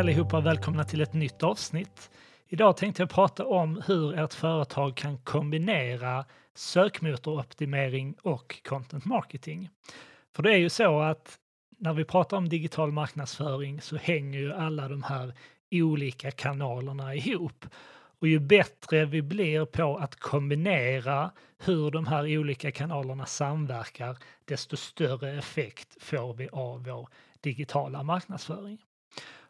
allihopa och välkomna till ett nytt avsnitt. Idag tänkte jag prata om hur ert företag kan kombinera sökmotoroptimering och content marketing. För det är ju så att när vi pratar om digital marknadsföring så hänger ju alla de här olika kanalerna ihop. Och ju bättre vi blir på att kombinera hur de här olika kanalerna samverkar, desto större effekt får vi av vår digitala marknadsföring.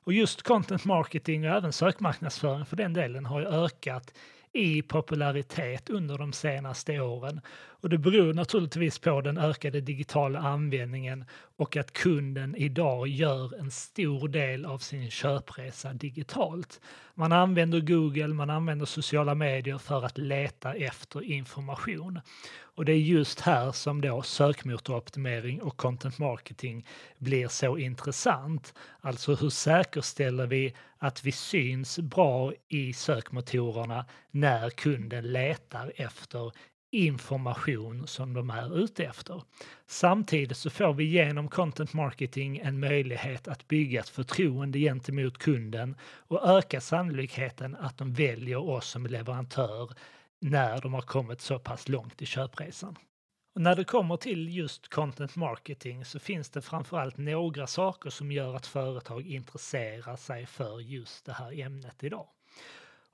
Och just content marketing och även sökmarknadsföring för den delen har ju ökat i popularitet under de senaste åren. Och det beror naturligtvis på den ökade digitala användningen och att kunden idag gör en stor del av sin köpresa digitalt. Man använder Google, man använder sociala medier för att leta efter information. Och det är just här som då sökmotoroptimering och content marketing blir så intressant. Alltså hur säkerställer vi att vi syns bra i sökmotorerna när kunden letar efter information som de är ute efter. Samtidigt så får vi genom content marketing en möjlighet att bygga ett förtroende gentemot kunden och öka sannolikheten att de väljer oss som leverantör när de har kommit så pass långt i köpresan. Och när det kommer till just content marketing så finns det framförallt några saker som gör att företag intresserar sig för just det här ämnet idag.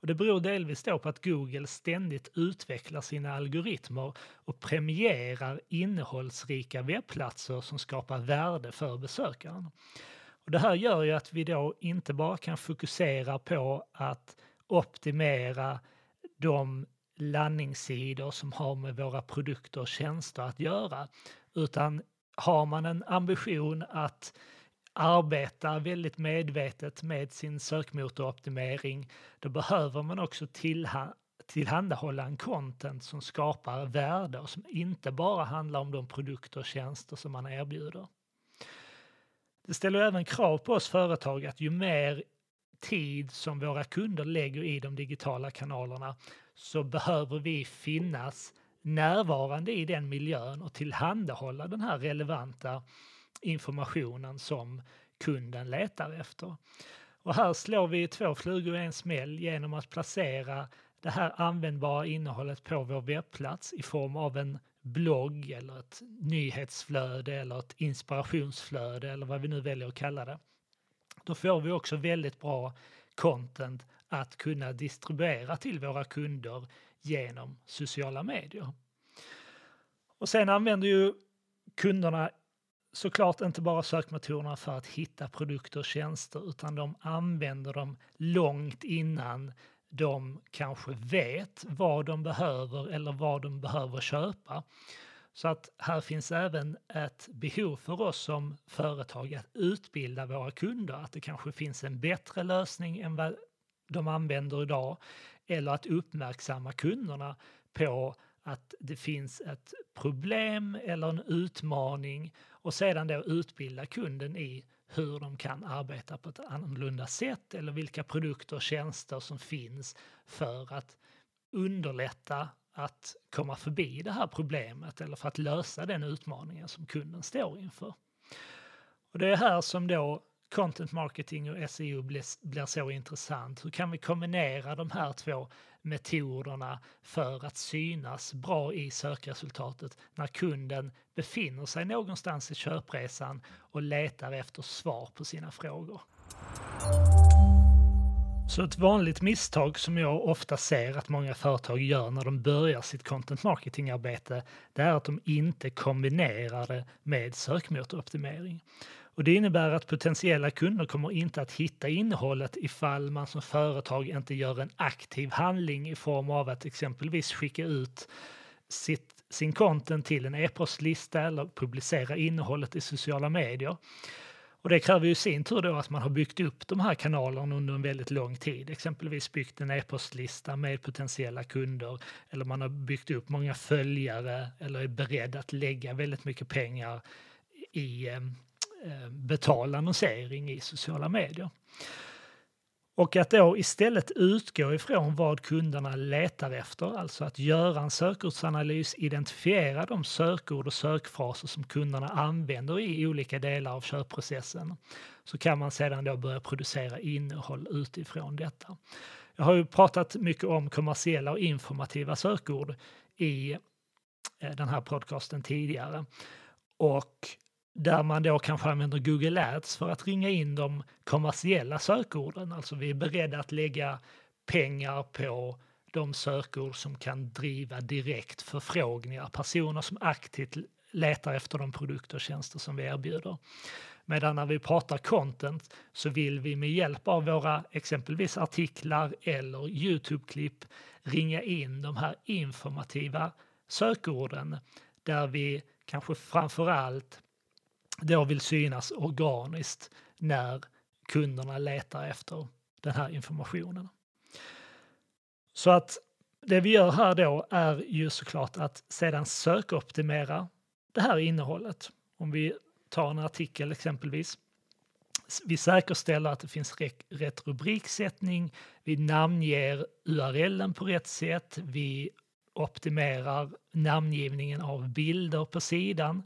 Och det beror delvis då på att Google ständigt utvecklar sina algoritmer och premierar innehållsrika webbplatser som skapar värde för besökaren. Och det här gör ju att vi då inte bara kan fokusera på att optimera de landningssidor som har med våra produkter och tjänster att göra, utan har man en ambition att arbetar väldigt medvetet med sin sökmotoroptimering, då behöver man också tillha tillhandahålla en content som skapar värde och som inte bara handlar om de produkter och tjänster som man erbjuder. Det ställer även krav på oss företag att ju mer tid som våra kunder lägger i de digitala kanalerna så behöver vi finnas närvarande i den miljön och tillhandahålla den här relevanta informationen som kunden letar efter. Och här slår vi två flugor i en smäll genom att placera det här användbara innehållet på vår webbplats i form av en blogg eller ett nyhetsflöde eller ett inspirationsflöde eller vad vi nu väljer att kalla det. Då får vi också väldigt bra content att kunna distribuera till våra kunder genom sociala medier. Och sen använder ju kunderna såklart inte bara sökmotorerna för att hitta produkter och tjänster utan de använder dem långt innan de kanske vet vad de behöver eller vad de behöver köpa. Så att här finns även ett behov för oss som företag att utbilda våra kunder, att det kanske finns en bättre lösning än vad de använder idag, eller att uppmärksamma kunderna på att det finns ett problem eller en utmaning och sedan då utbilda kunden i hur de kan arbeta på ett annorlunda sätt eller vilka produkter och tjänster som finns för att underlätta att komma förbi det här problemet eller för att lösa den utmaningen som kunden står inför. Och det är här som då content marketing och SEO blir, blir så intressant. Hur kan vi kombinera de här två metoderna för att synas bra i sökresultatet när kunden befinner sig någonstans i köpresan och letar efter svar på sina frågor. Så ett vanligt misstag som jag ofta ser att många företag gör när de börjar sitt content marketing-arbete, det är att de inte kombinerar det med sökmotoroptimering. Och det innebär att potentiella kunder kommer inte att hitta innehållet ifall man som företag inte gör en aktiv handling i form av att exempelvis skicka ut sitt, sin content till en e-postlista eller publicera innehållet i sociala medier. Och det kräver ju i sin tur då att man har byggt upp de här kanalerna under en väldigt lång tid. Exempelvis byggt en e-postlista med potentiella kunder eller man har byggt upp många följare eller är beredd att lägga väldigt mycket pengar i eh, Eh, betald annonsering i sociala medier. Och att då istället utgå ifrån vad kunderna letar efter, alltså att göra en sökordsanalys, identifiera de sökord och sökfraser som kunderna använder i olika delar av köpprocessen, så kan man sedan då börja producera innehåll utifrån detta. Jag har ju pratat mycket om kommersiella och informativa sökord i eh, den här podcasten tidigare. Och där man då kanske använder Google Ads för att ringa in de kommersiella sökorden. Alltså vi är beredda att lägga pengar på de sökord som kan driva direkt förfrågningar, personer som aktivt letar efter de produkter och tjänster som vi erbjuder. Medan när vi pratar content så vill vi med hjälp av våra exempelvis artiklar eller Youtube-klipp ringa in de här informativa sökorden där vi kanske framför allt då vill synas organiskt när kunderna letar efter den här informationen. Så att det vi gör här då är ju såklart att sedan sökoptimera det här innehållet. Om vi tar en artikel exempelvis. Vi säkerställer att det finns rätt rubriksättning, vi namnger URLen på rätt sätt, vi optimerar namngivningen av bilder på sidan,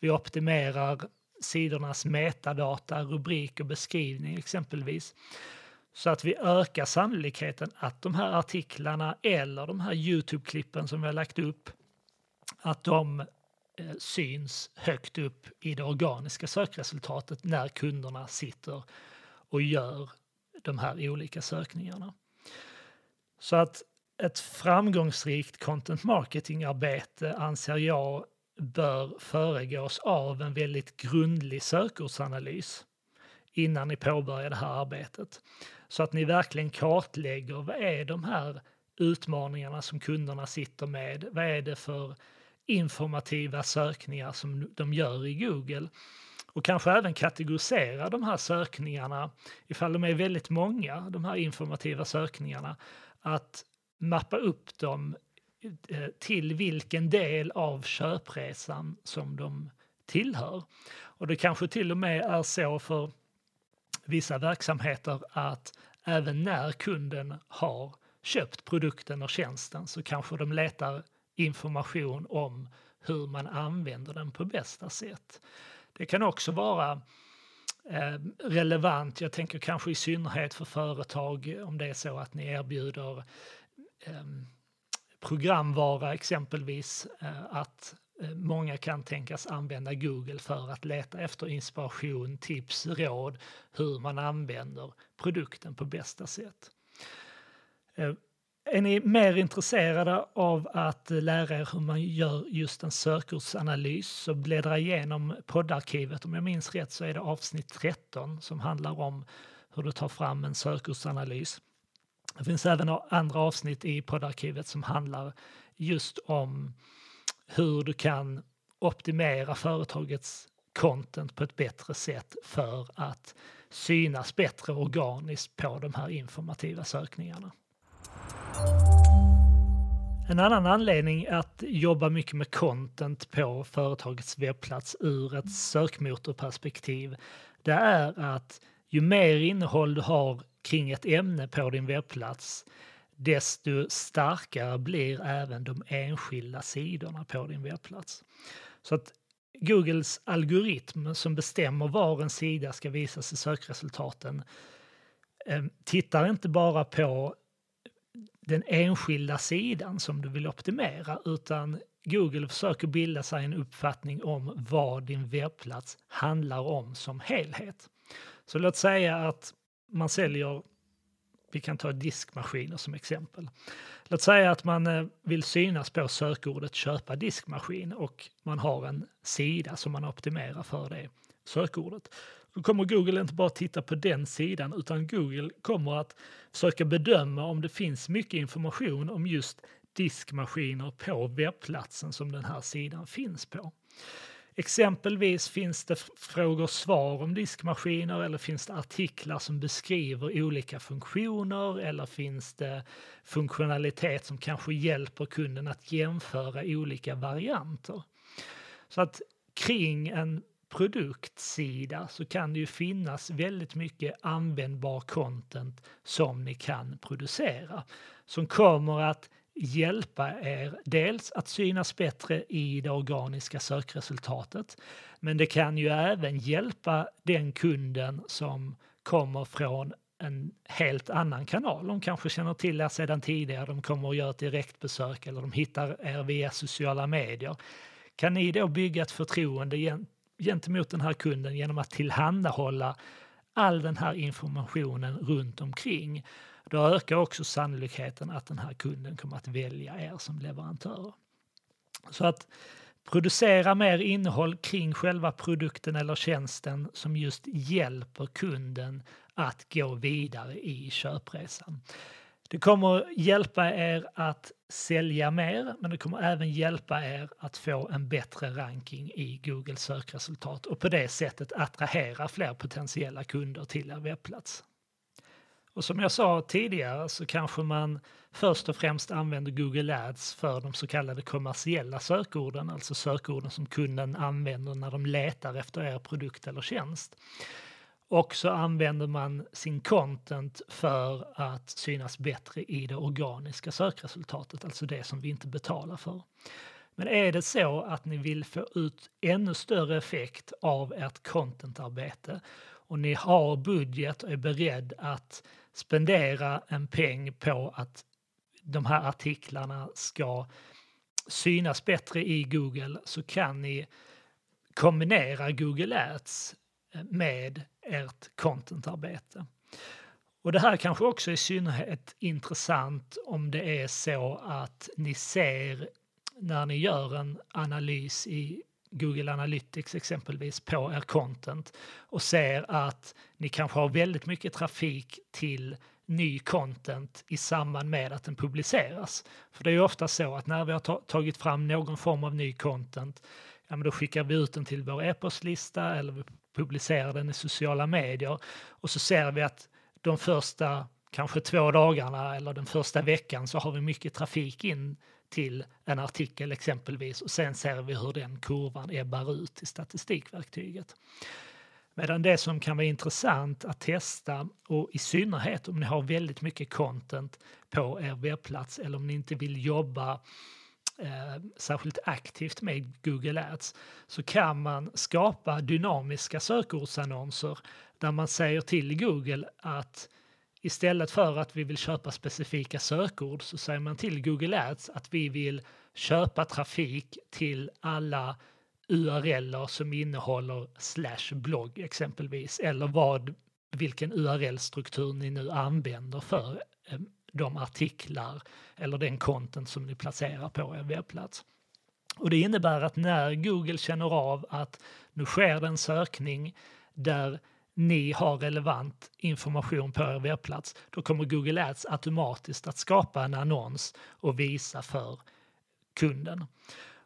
vi optimerar sidornas metadata, rubrik och beskrivning exempelvis. Så att vi ökar sannolikheten att de här artiklarna eller de här Youtube-klippen som vi har lagt upp, att de eh, syns högt upp i det organiska sökresultatet när kunderna sitter och gör de här olika sökningarna. Så att ett framgångsrikt content marketing-arbete anser jag bör föregås av en väldigt grundlig sökordsanalys innan ni påbörjar det här arbetet. Så att ni verkligen kartlägger vad är de här utmaningarna som kunderna sitter med? Vad är det för informativa sökningar som de gör i Google? Och kanske även kategorisera de här sökningarna, ifall de är väldigt många, de här informativa sökningarna, att mappa upp dem Eh, till vilken del av köpresan som de tillhör. Och det kanske till och med är så för vissa verksamheter att även när kunden har köpt produkten och tjänsten så kanske de letar information om hur man använder den på bästa sätt. Det kan också vara eh, relevant, jag tänker kanske i synnerhet för företag om det är så att ni erbjuder ehm, programvara exempelvis, eh, att eh, många kan tänkas använda Google för att leta efter inspiration, tips, råd hur man använder produkten på bästa sätt. Eh, är ni mer intresserade av att lära er hur man gör just en sökordsanalys så bläddra igenom poddarkivet. Om jag minns rätt så är det avsnitt 13 som handlar om hur du tar fram en sökordsanalys. Det finns även andra avsnitt i poddarkivet som handlar just om hur du kan optimera företagets content på ett bättre sätt för att synas bättre organiskt på de här informativa sökningarna. En annan anledning att jobba mycket med content på företagets webbplats ur ett sökmotorperspektiv, det är att ju mer innehåll du har kring ett ämne på din webbplats, desto starkare blir även de enskilda sidorna på din webbplats. Så att Googles algoritm som bestämmer var en sida ska visas i sökresultaten eh, tittar inte bara på den enskilda sidan som du vill optimera utan Google försöker bilda sig en uppfattning om vad din webbplats handlar om som helhet. Så låt säga att man säljer, vi kan ta diskmaskiner som exempel. Låt säga att man eh, vill synas på sökordet köpa diskmaskin och man har en sida som man optimerar för det sökordet. Då kommer Google inte bara titta på den sidan utan Google kommer att försöka bedöma om det finns mycket information om just diskmaskiner på webbplatsen som den här sidan finns på. Exempelvis finns det frågor och svar om diskmaskiner eller finns det artiklar som beskriver olika funktioner eller finns det funktionalitet som kanske hjälper kunden att jämföra olika varianter. Så att kring en produktsida så kan det ju finnas väldigt mycket användbar content som ni kan producera som kommer att hjälpa er dels att synas bättre i det organiska sökresultatet men det kan ju även hjälpa den kunden som kommer från en helt annan kanal. De kanske känner till er sedan tidigare, de kommer att göra ett direktbesök eller de hittar er via sociala medier. Kan ni då bygga ett förtroende gentemot den här kunden genom att tillhandahålla all den här informationen runt omkring, då ökar också sannolikheten att den här kunden kommer att välja er som leverantör. Så att producera mer innehåll kring själva produkten eller tjänsten som just hjälper kunden att gå vidare i köpresan. Det kommer hjälpa er att sälja mer, men det kommer även hjälpa er att få en bättre ranking i Google sökresultat och på det sättet attrahera fler potentiella kunder till er webbplats. Och som jag sa tidigare så kanske man först och främst använder Google Ads för de så kallade kommersiella sökorden, alltså sökorden som kunden använder när de letar efter er produkt eller tjänst. Och så använder man sin content för att synas bättre i det organiska sökresultatet, alltså det som vi inte betalar för. Men är det så att ni vill få ut ännu större effekt av ert contentarbete och ni har budget och är beredd att spendera en peng på att de här artiklarna ska synas bättre i Google så kan ni kombinera Google Ads med ert contentarbete. Och det här kanske också är i synnerhet intressant om det är så att ni ser när ni gör en analys i Google Analytics exempelvis på er content och ser att ni kanske har väldigt mycket trafik till ny content i samband med att den publiceras. För det är ju ofta så att när vi har tagit fram någon form av ny content, ja men då skickar vi ut den till vår e-postlista eller vi publicerar den i sociala medier och så ser vi att de första kanske två dagarna eller den första veckan så har vi mycket trafik in till en artikel exempelvis och sen ser vi hur den kurvan ebbar ut i statistikverktyget. Medan det som kan vara intressant att testa och i synnerhet om ni har väldigt mycket content på er webbplats eller om ni inte vill jobba eh, särskilt aktivt med Google Ads så kan man skapa dynamiska sökordsannonser där man säger till Google att istället för att vi vill köpa specifika sökord så säger man till Google Ads att vi vill köpa trafik till alla URLer som innehåller slash blogg exempelvis eller vad, vilken URL-struktur ni nu använder för eh, de artiklar eller den content som ni placerar på er webbplats. Och det innebär att när Google känner av att nu sker det en sökning där ni har relevant information på er webbplats, då kommer Google Ads automatiskt att skapa en annons och visa för kunden.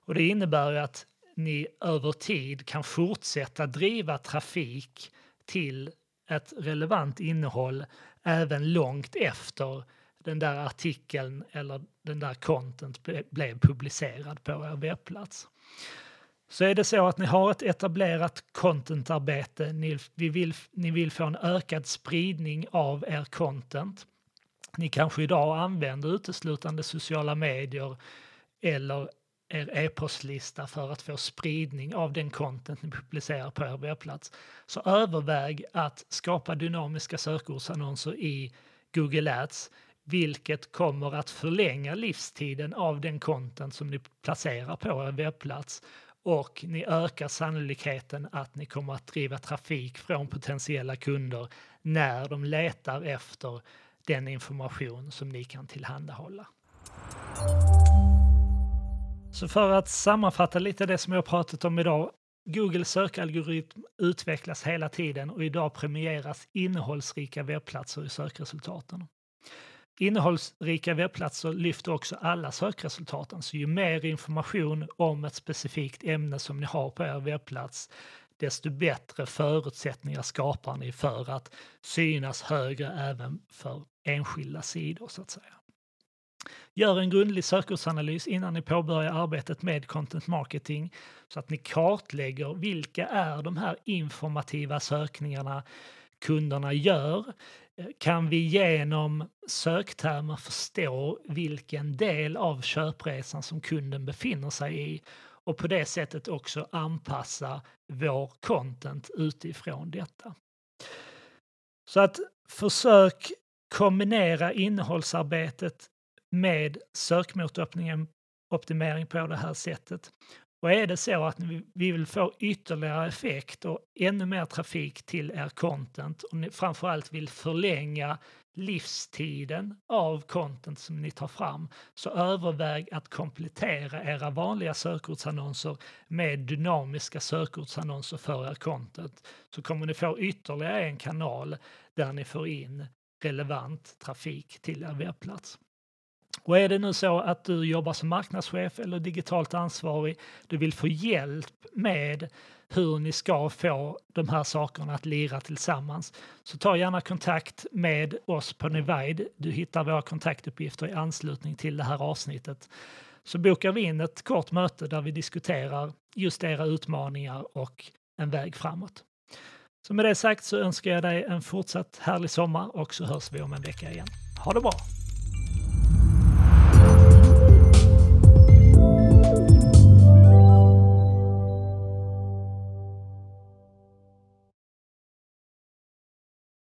Och det innebär att ni över tid kan fortsätta driva trafik till ett relevant innehåll även långt efter den där artikeln eller den där content blev publicerad på er webbplats. Så är det så att ni har ett etablerat contentarbete, ni, vill, ni vill få en ökad spridning av er content. Ni kanske idag använder uteslutande sociala medier eller er e-postlista för att få spridning av den content ni publicerar på er webbplats. Så överväg att skapa dynamiska sökordsannonser i Google Ads vilket kommer att förlänga livstiden av den content som ni placerar på er webbplats och ni ökar sannolikheten att ni kommer att driva trafik från potentiella kunder när de letar efter den information som ni kan tillhandahålla. Så för att sammanfatta lite det som jag pratat om idag. Google sökalgoritm utvecklas hela tiden och idag premieras innehållsrika webbplatser i sökresultaten. Innehållsrika webbplatser lyfter också alla sökresultaten, så ju mer information om ett specifikt ämne som ni har på er webbplats, desto bättre förutsättningar skapar ni för att synas högre även för enskilda sidor så att säga. Gör en grundlig sökordsanalys innan ni påbörjar arbetet med content marketing så att ni kartlägger vilka är de här informativa sökningarna kunderna gör. Kan vi genom söktermer förstå vilken del av köpresan som kunden befinner sig i och på det sättet också anpassa vår content utifrån detta. Så att försök kombinera innehållsarbetet med sökmotoroptimering på det här sättet. Och är det så att vi vill få ytterligare effekt och ännu mer trafik till er content och ni framförallt vill förlänga livstiden av content som ni tar fram så överväg att komplettera era vanliga sökordsannonser med dynamiska sökordsannonser för er content. Så kommer ni få ytterligare en kanal där ni får in relevant trafik till er webbplats. Och är det nu så att du jobbar som marknadschef eller digitalt ansvarig, du vill få hjälp med hur ni ska få de här sakerna att lira tillsammans, så ta gärna kontakt med oss på Nivide. Du hittar våra kontaktuppgifter i anslutning till det här avsnittet. Så bokar vi in ett kort möte där vi diskuterar just era utmaningar och en väg framåt. Så med det sagt så önskar jag dig en fortsatt härlig sommar och så hörs vi om en vecka igen. Ha det bra!